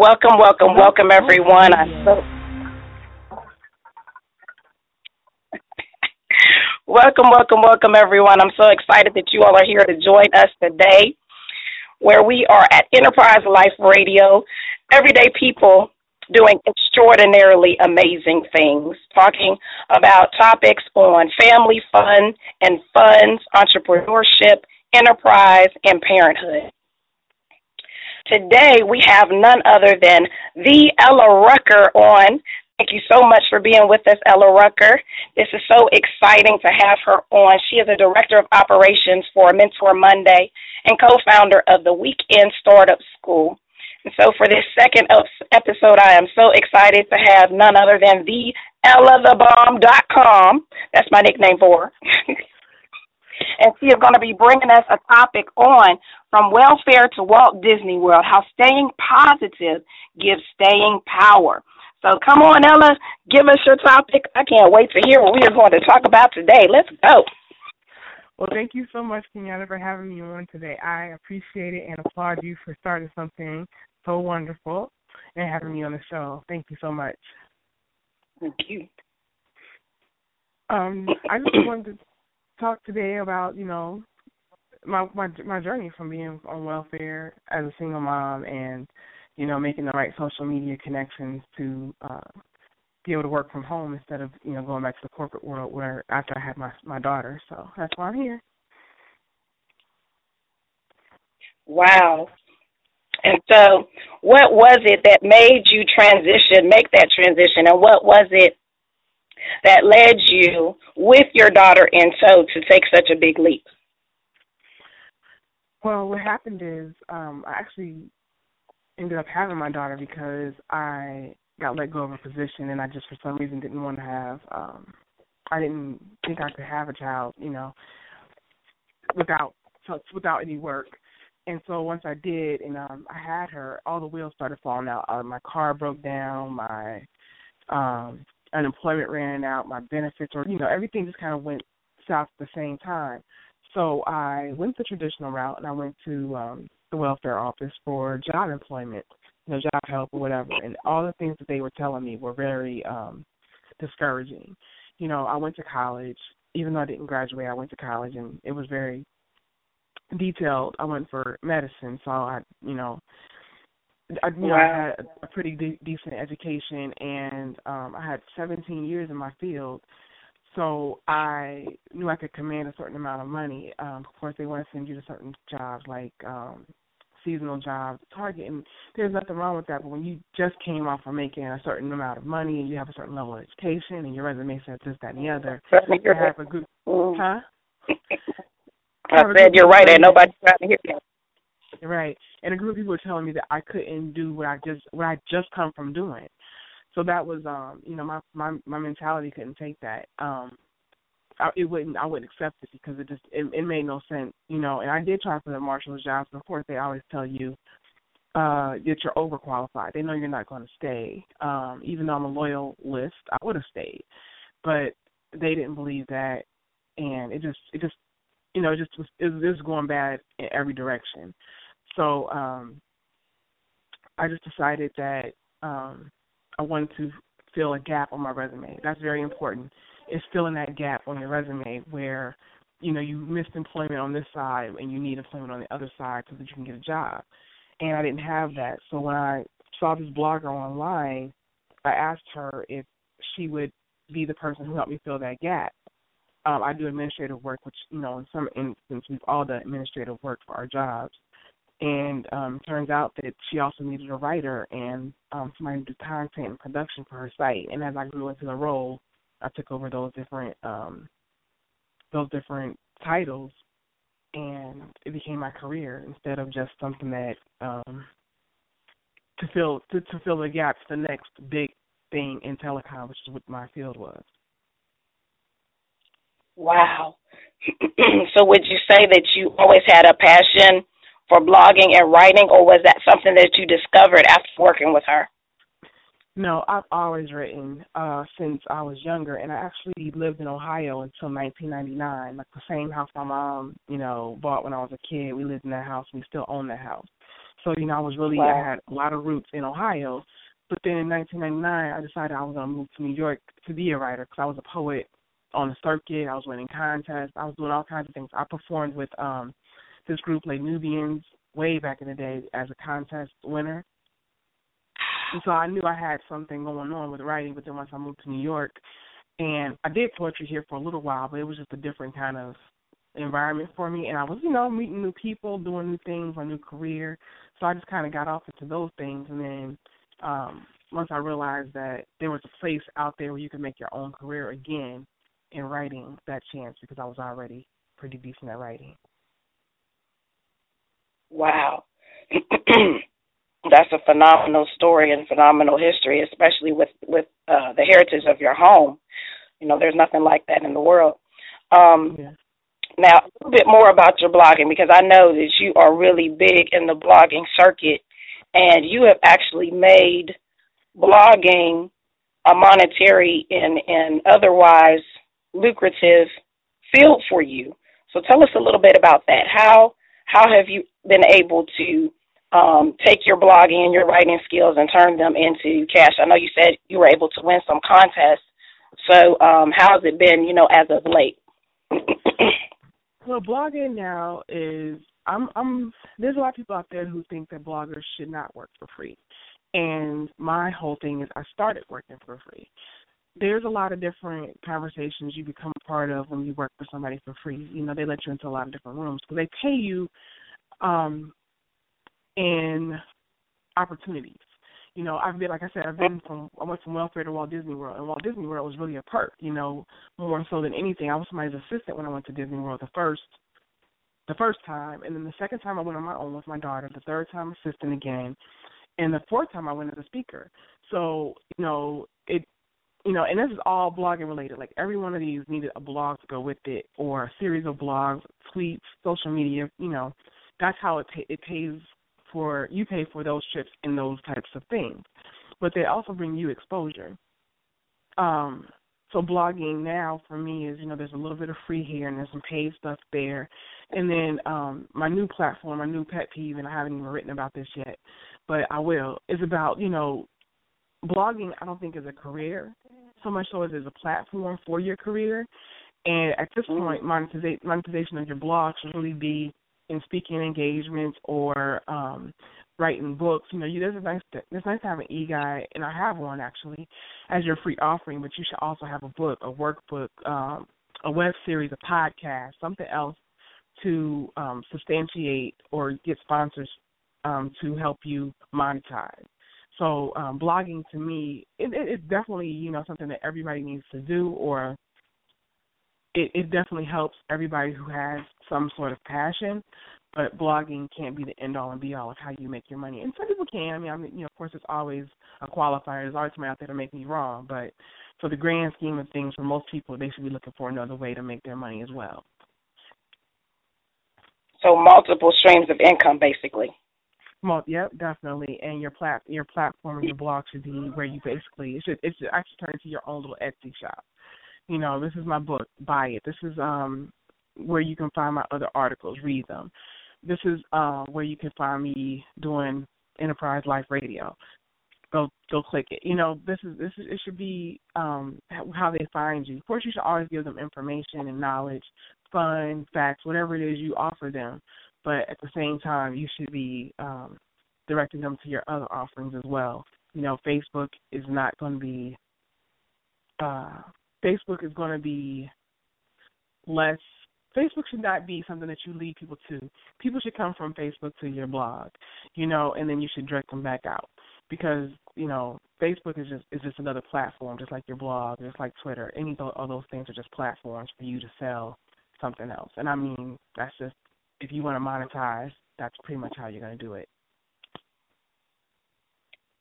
Welcome, welcome, welcome, everyone. So welcome, welcome, welcome, everyone. I'm so excited that you all are here to join us today, where we are at Enterprise Life Radio. Everyday people doing extraordinarily amazing things, talking about topics on family fun and funds, entrepreneurship, enterprise, and parenthood. Today we have none other than the Ella Rucker on. Thank you so much for being with us, Ella Rucker. This is so exciting to have her on. She is a director of operations for Mentor Monday and co founder of the Weekend Startup School. And so for this second episode, I am so excited to have none other than the EllaTheBomb.com. That's my nickname for her. and she is going to be bringing us a topic on from welfare to Walt Disney World, how staying positive gives staying power. So come on, Ella, give us your topic. I can't wait to hear what we are going to talk about today. Let's go. Well, thank you so much, Kenyatta, for having me on today. I appreciate it and applaud you for starting something so wonderful and having me on the show. Thank you so much. Thank you. Um, I just wanted to talk today about you know my my my journey from being on welfare as a single mom and you know making the right social media connections to uh be able to work from home instead of you know going back to the corporate world where after I had my my daughter. So that's why I'm here. Wow. And so, what was it that made you transition, make that transition, and what was it that led you with your daughter in tow to take such a big leap? Well, what happened is um I actually ended up having my daughter because I got let go of a position and I just for some reason didn't want to have um I didn't think I could have a child, you know, without without any work. And so once I did and um I had her, all the wheels started falling out. Uh, my car broke down, my um unemployment ran out, my benefits, or you know, everything just kind of went south at the same time. So I went the traditional route, and I went to um, the welfare office for job employment, you know, job help or whatever. And all the things that they were telling me were very um, discouraging. You know, I went to college, even though I didn't graduate. I went to college, and it was very detailed. I went for medicine, so I, you know, I, you know, I had a pretty de- decent education, and um, I had 17 years in my field, so I knew I could command a certain amount of money. Um, of course, they want to send you to certain jobs like um, seasonal jobs, Target, and there's nothing wrong with that. But when you just came off of making a certain amount of money and you have a certain level of education and your resume says this, that, and the other, you have a good, mm-hmm. huh? I said you're right, and nobody's trying to hear you. Right. And a group of people were telling me that I couldn't do what I just what I just come from doing. So that was um, you know, my my my mentality couldn't take that. Um I, it wouldn't I wouldn't accept it because it just it, it made no sense, you know. And I did try for the Marshalls jobs, but of course they always tell you uh that you're overqualified. They know you're not going to stay. Um even though I'm a loyal list, I would have stayed. But they didn't believe that and it just it just you know, it just was it was going bad in every direction. So um, I just decided that um, I wanted to fill a gap on my resume. That's very important. It's filling that gap on your resume where you know you missed employment on this side and you need employment on the other side so that you can get a job. And I didn't have that. So when I saw this blogger online, I asked her if she would be the person who helped me fill that gap. Um, I do administrative work, which you know, in some instances, we've all done administrative work for our jobs and um turns out that she also needed a writer and um somebody to do content and production for her site. And as I grew into the role I took over those different um those different titles and it became my career instead of just something that um to fill to, to fill the gaps the next big thing in telecom which is what my field was. Wow. So would you say that you always had a passion for blogging and writing, or was that something that you discovered after working with her? No, I've always written uh since I was younger, and I actually lived in Ohio until 1999. Like the same house my mom, you know, bought when I was a kid. We lived in that house. We still own that house. So you know, I was really wow. I had a lot of roots in Ohio. But then in 1999, I decided I was going to move to New York to be a writer because I was a poet on the circuit. I was winning contests. I was doing all kinds of things. I performed with um this group like Nubians way back in the day as a contest winner. And so I knew I had something going on with writing, but then once I moved to New York and I did poetry here for a little while, but it was just a different kind of environment for me and I was, you know, meeting new people, doing new things, a new career. So I just kinda got off into those things and then um once I realized that there was a place out there where you could make your own career again in writing that chance because I was already pretty decent at writing. Wow. That's a phenomenal story and phenomenal history, especially with with uh, the heritage of your home. You know, there's nothing like that in the world. Um, yeah. Now, a little bit more about your blogging because I know that you are really big in the blogging circuit, and you have actually made blogging a monetary and and otherwise lucrative field for you. So tell us a little bit about that. How how have you been able to um, take your blogging and your writing skills and turn them into cash? I know you said you were able to win some contests. So um, how has it been, you know, as of late? well, blogging now is I'm I'm there's a lot of people out there who think that bloggers should not work for free. And my whole thing is I started working for free there's a lot of different conversations you become a part of when you work for somebody for free. You know, they let you into a lot of different rooms because they pay you um in opportunities. You know, I've been like I said, I've been from I went from welfare to Walt Disney World, and Walt Disney World was really a perk. You know, more so than anything. I was somebody's assistant when I went to Disney World the first the first time, and then the second time I went on my own with my daughter. The third time assistant again, and the fourth time I went as a speaker. So you know, it you know, and this is all blogging related. Like every one of these needed a blog to go with it, or a series of blogs, tweets, social media. You know, that's how it pay, it pays for you pay for those trips and those types of things. But they also bring you exposure. Um, so blogging now for me is you know there's a little bit of free here and there's some paid stuff there, and then um, my new platform, my new pet peeve, and I haven't even written about this yet, but I will. Is about you know blogging I don't think is a career so much so as is a platform for your career. And at this point, monetization monetization of your blog should really be in speaking engagements or um writing books. You know, you there's a nice it's nice to have an e guide, and I have one actually as your free offering. But you should also have a book, a workbook, um, a web series, a podcast, something else to um, substantiate or get sponsors um, to help you monetize. So um, blogging to me, it, it, it's definitely you know something that everybody needs to do, or it, it definitely helps everybody who has some sort of passion. But blogging can't be the end all and be all of how you make your money. And some people can. I mean, I mean, you know, of course, it's always a qualifier. There's always somebody out there to make me wrong. But for the grand scheme of things, for most people, they should be looking for another way to make their money as well. So multiple streams of income, basically. Well, yep, definitely. And your plat your platform and your blog should be where you basically it should it should actually turn into your own little Etsy shop. You know, this is my book, buy it. This is um where you can find my other articles, read them. This is uh, where you can find me doing Enterprise Life Radio. Go go click it. You know, this is this is it should be um how they find you. Of course you should always give them information and knowledge, fun, facts, whatever it is you offer them but at the same time, you should be um, directing them to your other offerings as well. You know, Facebook is not going to be. Uh, Facebook is going to be less. Facebook should not be something that you lead people to. People should come from Facebook to your blog, you know, and then you should direct them back out because you know Facebook is just is just another platform, just like your blog, just like Twitter. Any of those things are just platforms for you to sell something else. And I mean, that's just if you want to monetize, that's pretty much how you're going to do it.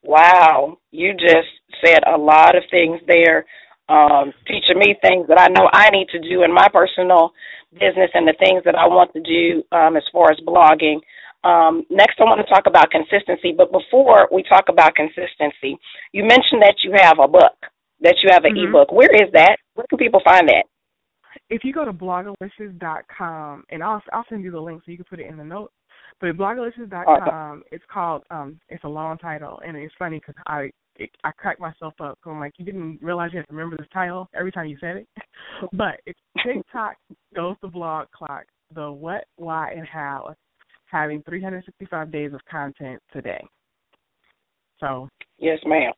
Wow, you just said a lot of things there, um, teaching me things that I know I need to do in my personal business and the things that I want to do um, as far as blogging. Um, next, I want to talk about consistency. But before we talk about consistency, you mentioned that you have a book, that you have an mm-hmm. ebook. Where is that? Where can people find that? if you go to blogalicious.com, and I'll I'll send you the link so you can put it in the notes. But blogalicious.com, awesome. it's called. um It's a long title, and it's funny because I it, I cracked myself up. So I'm like, you didn't realize you had to remember this title every time you said it. but it's Tick Tock goes the blog clock, the what, why, and how, having 365 days of content today. So. Yes, ma'am.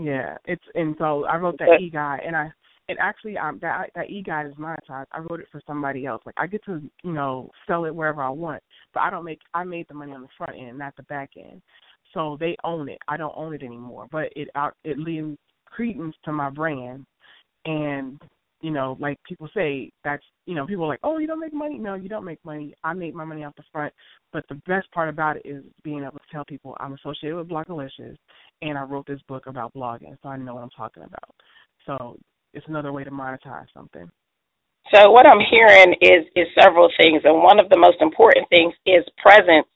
Yeah, it's and so I wrote that e guide, and I and actually um that that e guide is monetized. I wrote it for somebody else. Like I get to you know sell it wherever I want, but I don't make I made the money on the front end, not the back end. So they own it. I don't own it anymore, but it it lends credence to my brand, and you know, like people say, that's you know, people are like, oh, you don't make money. No, you don't make money. I make my money off the front. But the best part about it is being able to tell people I'm associated with Blogalicious, and I wrote this book about blogging, so I know what I'm talking about. So it's another way to monetize something. So what I'm hearing is is several things, and one of the most important things is presence.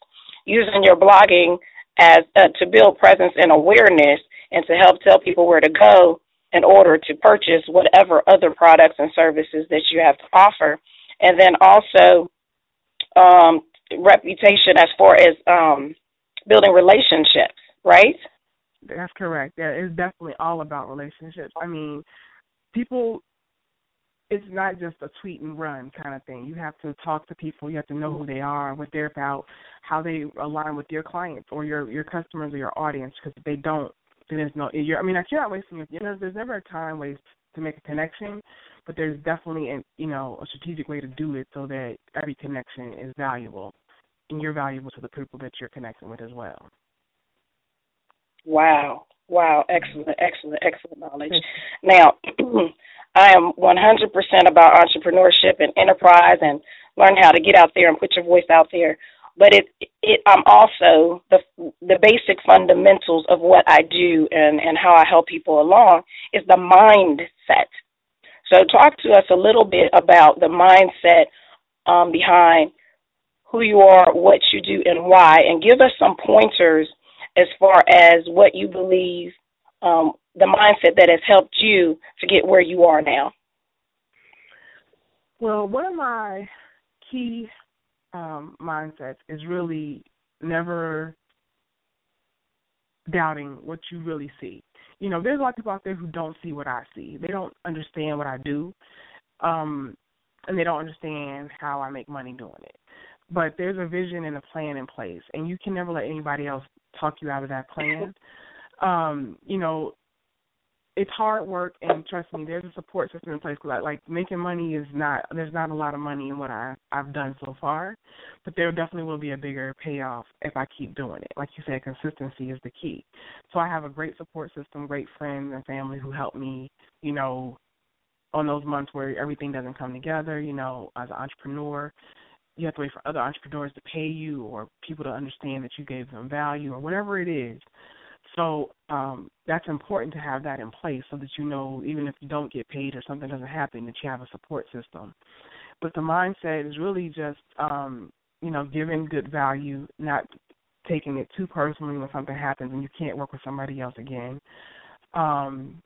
Using your blogging as uh, to build presence and awareness, and to help tell people where to go in order to purchase whatever other products and services that you have to offer, and then also um, reputation as far as um, building relationships, right? That's correct. Yeah, it's definitely all about relationships. I mean, people it's not just a tweet and run kind of thing. You have to talk to people. You have to know who they are, what they're about, how they align with your clients or your your customers or your audience. Because if they don't, then there's no. You're, I mean, you're not wasting your. You know, there's never a time waste to make a connection, but there's definitely an you know a strategic way to do it so that every connection is valuable, and you're valuable to the people that you're connecting with as well. Wow. Wow, excellent, excellent, excellent knowledge. now, I am 100% about entrepreneurship and enterprise and learn how to get out there and put your voice out there. But it, it, I'm also the the basic fundamentals of what I do and and how I help people along is the mindset. So, talk to us a little bit about the mindset um, behind who you are, what you do, and why, and give us some pointers as far as what you believe, um, the mindset that has helped you to get where you are now? Well, one of my key um, mindsets is really never doubting what you really see. You know, there's a lot of people out there who don't see what I see. They don't understand what I do, um, and they don't understand how I make money doing it. But there's a vision and a plan in place, and you can never let anybody else talk you out of that plan. Um, you know, it's hard work, and trust me, there's a support system in place. Like, like making money is not there's not a lot of money in what I I've done so far, but there definitely will be a bigger payoff if I keep doing it. Like you said, consistency is the key. So I have a great support system, great friends and family who help me. You know, on those months where everything doesn't come together. You know, as an entrepreneur, you have to wait for other entrepreneurs to pay you or people to understand that you gave them value or whatever it is. So um, that's important to have that in place so that you know even if you don't get paid or something doesn't happen that you have a support system. But the mindset is really just um, you know giving good value, not taking it too personally when something happens and you can't work with somebody else again. Um,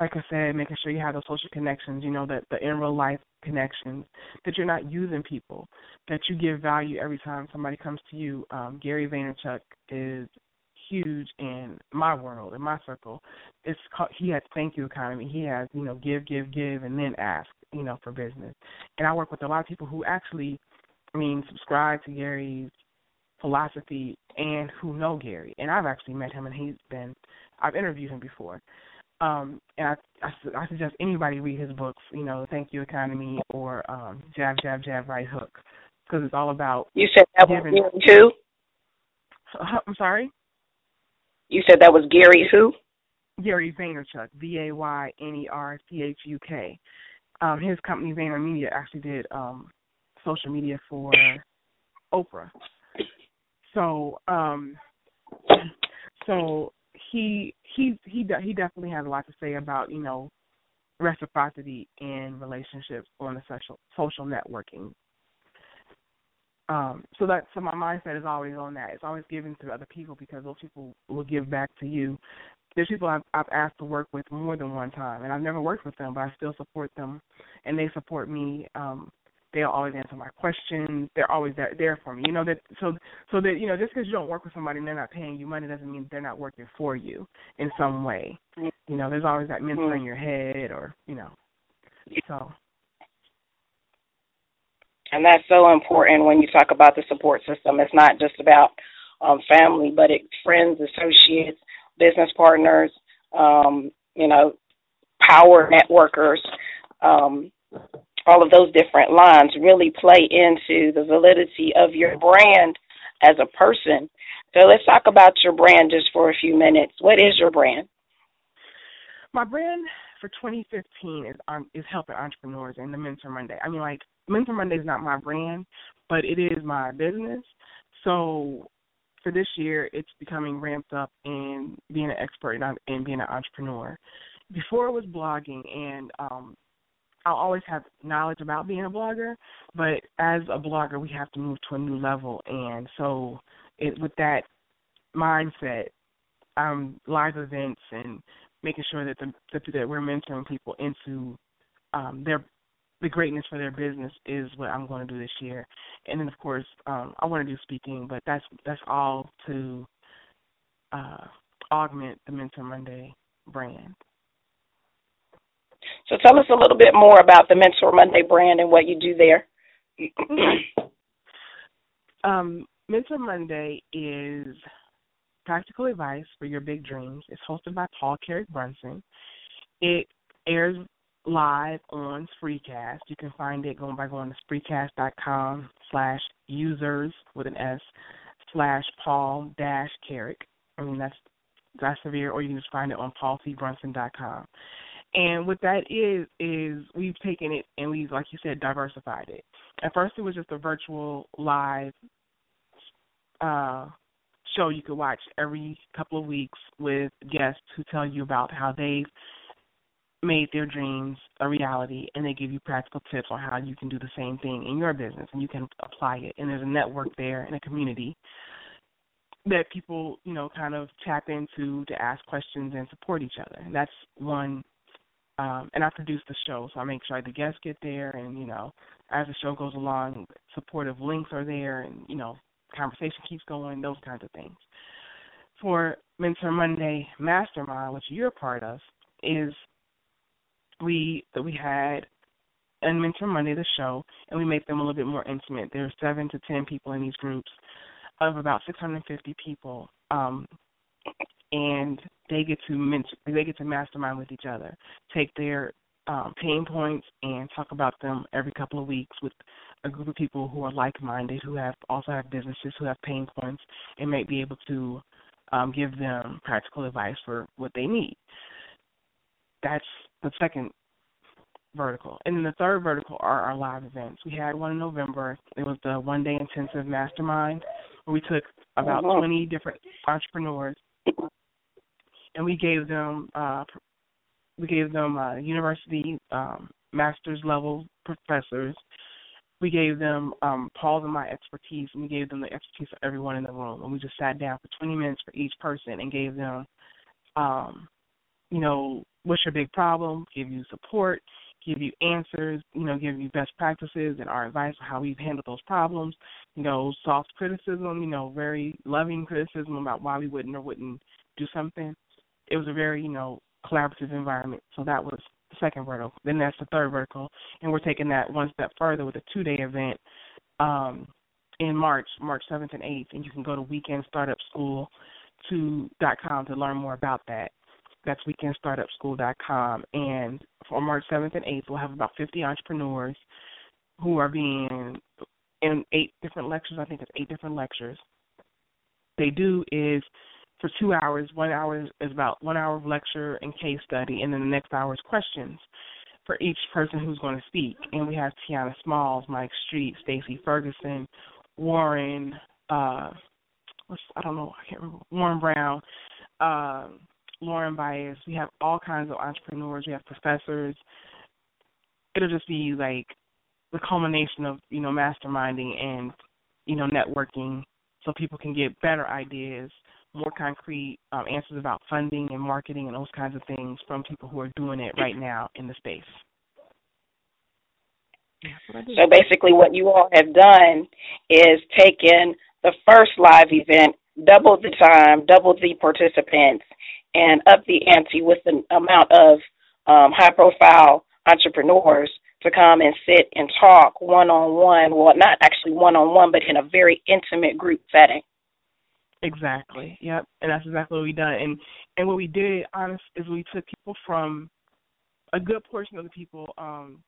like I said, making sure you have those social connections, you know, that the in real life connections, that you're not using people, that you give value every time somebody comes to you. Um, Gary Vaynerchuk is huge in my world, in my circle. It's called, he has thank you economy. He has, you know, give, give, give, and then ask, you know, for business. And I work with a lot of people who actually, I mean, subscribe to Gary's philosophy and who know Gary. And I've actually met him, and he's been, I've interviewed him before. Um, and I, I, I suggest anybody read his books, you know, Thank You Economy or um, Jab, Jab, Jab, Right Hook, because it's all about. You said that was Gary who? I'm sorry. You said that was Gary who? Gary Vaynerchuk, V A Y N E R C H U K. Um, his company VaynerMedia actually did um, social media for Oprah. So, um, so he he he he definitely has a lot to say about you know reciprocity in relationships on the social social networking. Um, so that so my mindset is always on that. It's always giving to other people because those people will give back to you. There's people I've, I've asked to work with more than one time, and I've never worked with them, but I still support them, and they support me. Um, they'll always answer my questions. They're always there, there for me. You know that so so that you know just because you don't work with somebody and they're not paying you money doesn't mean they're not working for you in some way. You know, there's always that mentor in your head, or you know, so. And that's so important when you talk about the support system. It's not just about um, family, but it friends, associates, business partners, um, you know, power networkers. Um, all of those different lines really play into the validity of your brand as a person. So let's talk about your brand just for a few minutes. What is your brand? My brand for 2015 is um, is helping entrepreneurs and the Mentor Monday. I mean, like Mentor Monday is not my brand, but it is my business. So for this year, it's becoming ramped up in being an expert and, in being an entrepreneur. Before it was blogging, and um, I'll always have knowledge about being a blogger, but as a blogger, we have to move to a new level. And so, it, with that mindset, um, live events and making sure that the, that, we're mentoring people into um, their the greatness for their business is what I'm going to do this year. And then, of course, um, I want to do speaking, but that's that's all to uh, augment the Mentor Monday brand. So tell us a little bit more about the Mentor Monday brand and what you do there. um, Mentor Monday is practical advice for your big dreams. It's hosted by Paul Carrick Brunson. It airs live on Spreecast. You can find it going by going to spreecast.com slash users with an S slash Paul dash Carrick. I mean that's that's severe, or you can just find it on paulcbrunson.com. And what that is is we've taken it and we've, like you said, diversified it. At first, it was just a virtual live uh, show you could watch every couple of weeks with guests who tell you about how they've made their dreams a reality and they give you practical tips on how you can do the same thing in your business and you can apply it. And there's a network there and a community that people, you know, kind of tap into to ask questions and support each other. And that's one um, and I produce the show, so I make sure the guests get there, and you know, as the show goes along, supportive links are there, and you know, conversation keeps going, those kinds of things. For Mentor Monday Mastermind, which you're part of, is we we had and Mentor Monday the show, and we make them a little bit more intimate. There are seven to ten people in these groups of about 650 people. Um, and they get to mentor, they get to mastermind with each other, take their um, pain points and talk about them every couple of weeks with a group of people who are like-minded, who have also have businesses, who have pain points, and may be able to um, give them practical advice for what they need. That's the second vertical. And then the third vertical are our live events. We had one in November. It was the one day intensive mastermind where we took about uh-huh. 20 different entrepreneurs and we gave them uh, we gave them uh, university um, master's level professors. We gave them um, Paul's and my expertise, and we gave them the expertise of everyone in the room. And we just sat down for 20 minutes for each person and gave them, um, you know, what's your big problem? Give you support, give you answers, you know, give you best practices and our advice on how we've handled those problems. You know, soft criticism, you know, very loving criticism about why we wouldn't or wouldn't do something it was a very you know collaborative environment. So that was the second vertical. Then that's the third vertical, and we're taking that one step further with a two-day event um, in March, March 7th and 8th, and you can go to weekendstartupschool to dot com to learn more about that. That's weekendstartupschool.com. And for March 7th and 8th, we'll have about 50 entrepreneurs who are being in eight different lectures. I think it's eight different lectures. They do is for two hours. One hour is about one hour of lecture and case study, and then the next hour is questions for each person who's going to speak. And we have Tiana Smalls, Mike Street, Stacy Ferguson, Warren, uh, I don't know, I can't remember, Warren Brown, uh, Lauren Bias. We have all kinds of entrepreneurs. We have professors. It'll just be like the culmination of you know masterminding and you know networking, so people can get better ideas more concrete um, answers about funding and marketing and those kinds of things from people who are doing it right now in the space. So basically, what you all have done is taken the first live event, doubled the time, doubled the participants, and up the ante with the amount of um, high profile entrepreneurs to come and sit and talk one on one. Well, not actually one on one, but in a very intimate group setting. Exactly. Yep. And that's exactly what we done. And and what we did, honest, is we took people from a good portion of the people um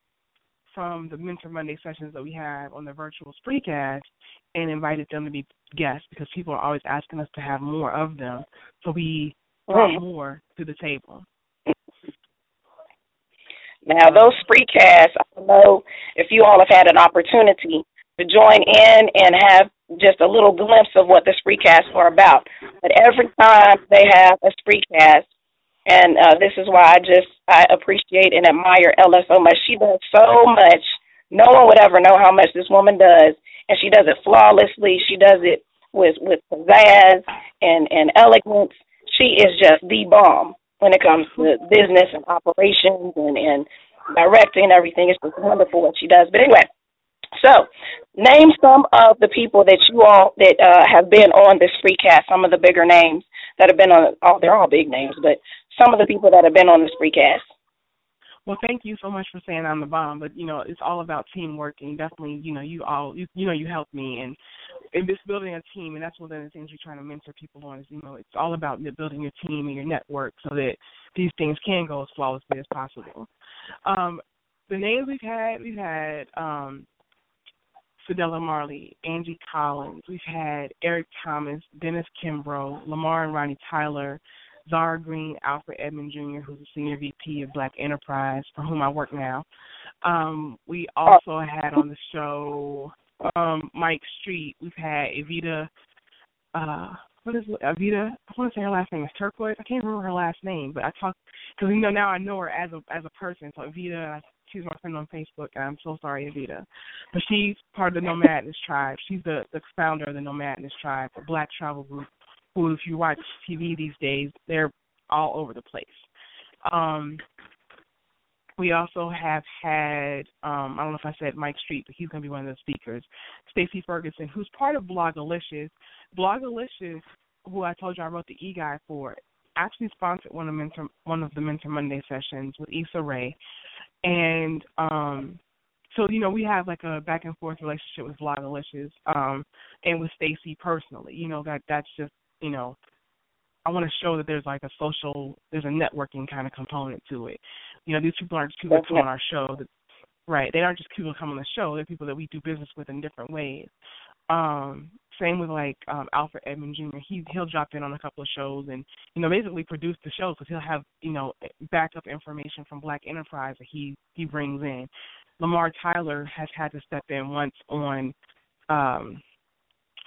from the Mentor Monday sessions that we have on the virtual Spreecast and invited them to be guests because people are always asking us to have more of them. So we brought mm. more to the table. Now, those Spreecasts, I don't know if you all have had an opportunity to join in and have just a little glimpse of what the Spreecasts are about. But every time they have a Spreecast, and uh, this is why I just I appreciate and admire Ella so much. She does so much. No one would ever know how much this woman does, and she does it flawlessly. She does it with with pizzazz and and elegance. She is just the bomb when it comes to business and operations and and directing everything. It's just wonderful what she does. But anyway, so name some of the people that you all that uh, have been on this Spreecast. Some of the bigger names that have been on. Oh, they're all big names, but some of the people that have been on the Spreecast. Well, thank you so much for saying I'm the bomb, but you know it's all about teamwork, and definitely, you know, you all, you, you know, you helped me, and in this building a team, and that's one of the things you're trying to mentor people on is, you know, it's all about building your team and your network so that these things can go as flawlessly as possible. Um, the names we've had, we've had um, Fidela Marley, Angie Collins, we've had Eric Thomas, Dennis Kimbro, Lamar and Ronnie Tyler, Zara Green, Alfred Edmond Jr., who's a senior VP of Black Enterprise, for whom I work now. Um, we also had on the show um, Mike Street. We've had Evita. Uh, what is it? Evita? I want to say her last name is Turquoise. I can't remember her last name, but I talk because you know now I know her as a as a person. So Evita, she's my friend on Facebook, and I'm so sorry, Evita, but she's part of the Nomadness tribe. She's the the founder of the Nomadness tribe, a Black travel group who, if you watch TV these days, they're all over the place. Um, we also have had um, I don't know if I said Mike Street, but he's going to be one of the speakers. Stacy Ferguson, who's part of Blogalicious. Blogalicious, who I told you I wrote the e guide for, actually sponsored one of Mentor one of the Mentor Monday sessions with Issa Rae, and um, so you know we have like a back and forth relationship with Blogalicious, um, and with Stacy personally. You know that that's just you know, I want to show that there's like a social, there's a networking kind of component to it. You know, these people aren't just people that come on our show. That, right? They aren't just people that come on the show. They're people that we do business with in different ways. Um, same with like um Alfred Edmond Jr. He he'll drop in on a couple of shows and you know basically produce the shows because he'll have you know backup information from Black Enterprise that he he brings in. Lamar Tyler has had to step in once on um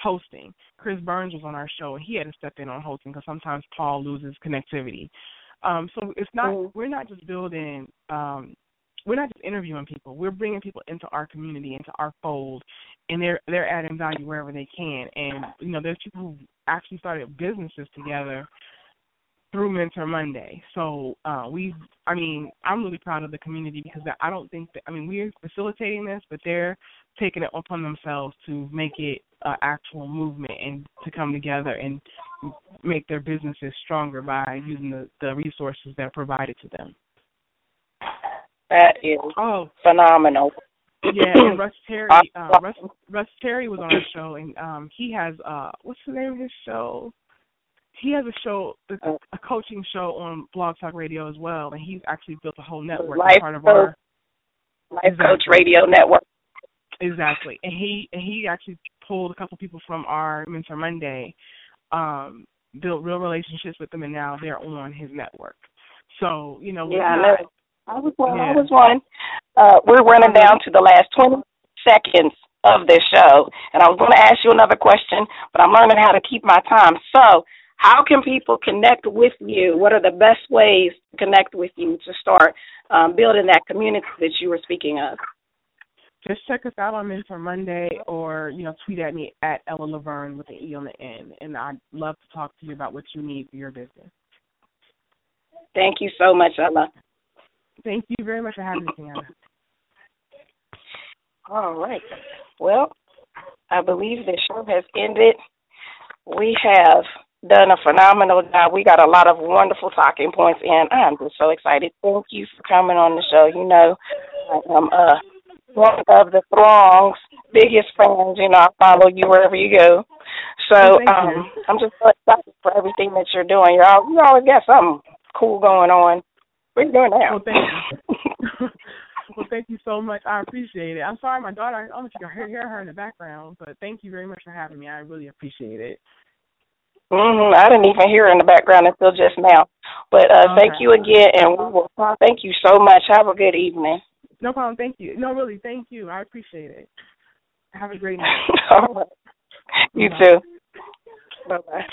hosting. Chris Burns was on our show, and he had to step in on hosting because sometimes Paul loses connectivity. Um, so it's not mm. we're not just building um, we're not just interviewing people. We're bringing people into our community, into our fold, and they're they're adding value wherever they can. And you know, there's people who actually started businesses together through Mentor Monday. So uh, we, I mean, I'm really proud of the community because I don't think that I mean we're facilitating this, but they're taking it upon themselves to make it an actual movement and to come together and make their businesses stronger by using the, the resources that are provided to them. That is oh phenomenal. Yeah, and Russ Terry, uh, Russ, Russ Terry was on our show, and um, he has uh, what's the name of his show? He has a show, a coaching show on Blog Talk Radio as well, and he's actually built a whole network. Life part of Coach, our Life exactly. Coach Radio Network. Exactly, and he and he actually pulled a couple people from our Mentor Monday, um, built real relationships with them, and now they're on his network. So you know, yeah, not, I was one. Yeah. I was one. Uh, we're running down to the last twenty seconds of this show, and I was going to ask you another question, but I'm learning how to keep my time. So, how can people connect with you? What are the best ways to connect with you to start um, building that community that you were speaking of? just check us out on Mentor Monday or, you know, tweet at me at Ella Laverne with an E on the end. And I'd love to talk to you about what you need for your business. Thank you so much, Ella. Thank you very much for having me, Anna. All right. Well, I believe the show has ended. We have done a phenomenal job. We got a lot of wonderful talking points, and I'm just so excited. Thank you for coming on the show. You know, I am uh, one of the throng's biggest fans. You know, I follow you wherever you go. So um, you. I'm just so excited for everything that you're doing. You're all, you always got something cool going on. What are you doing now? Well, thank you. well, thank you so much. I appreciate it. I'm sorry, my daughter. I don't know if you can hear, her in the background, but thank you very much for having me. I really appreciate it. Mm-hmm. I didn't even hear her in the background until just now. But uh, thank you again, and we will. Thank you so much. Have a good evening. No problem. Thank you. No, really, thank you. I appreciate it. Have a great night. All right. You Bye. too. Bye bye.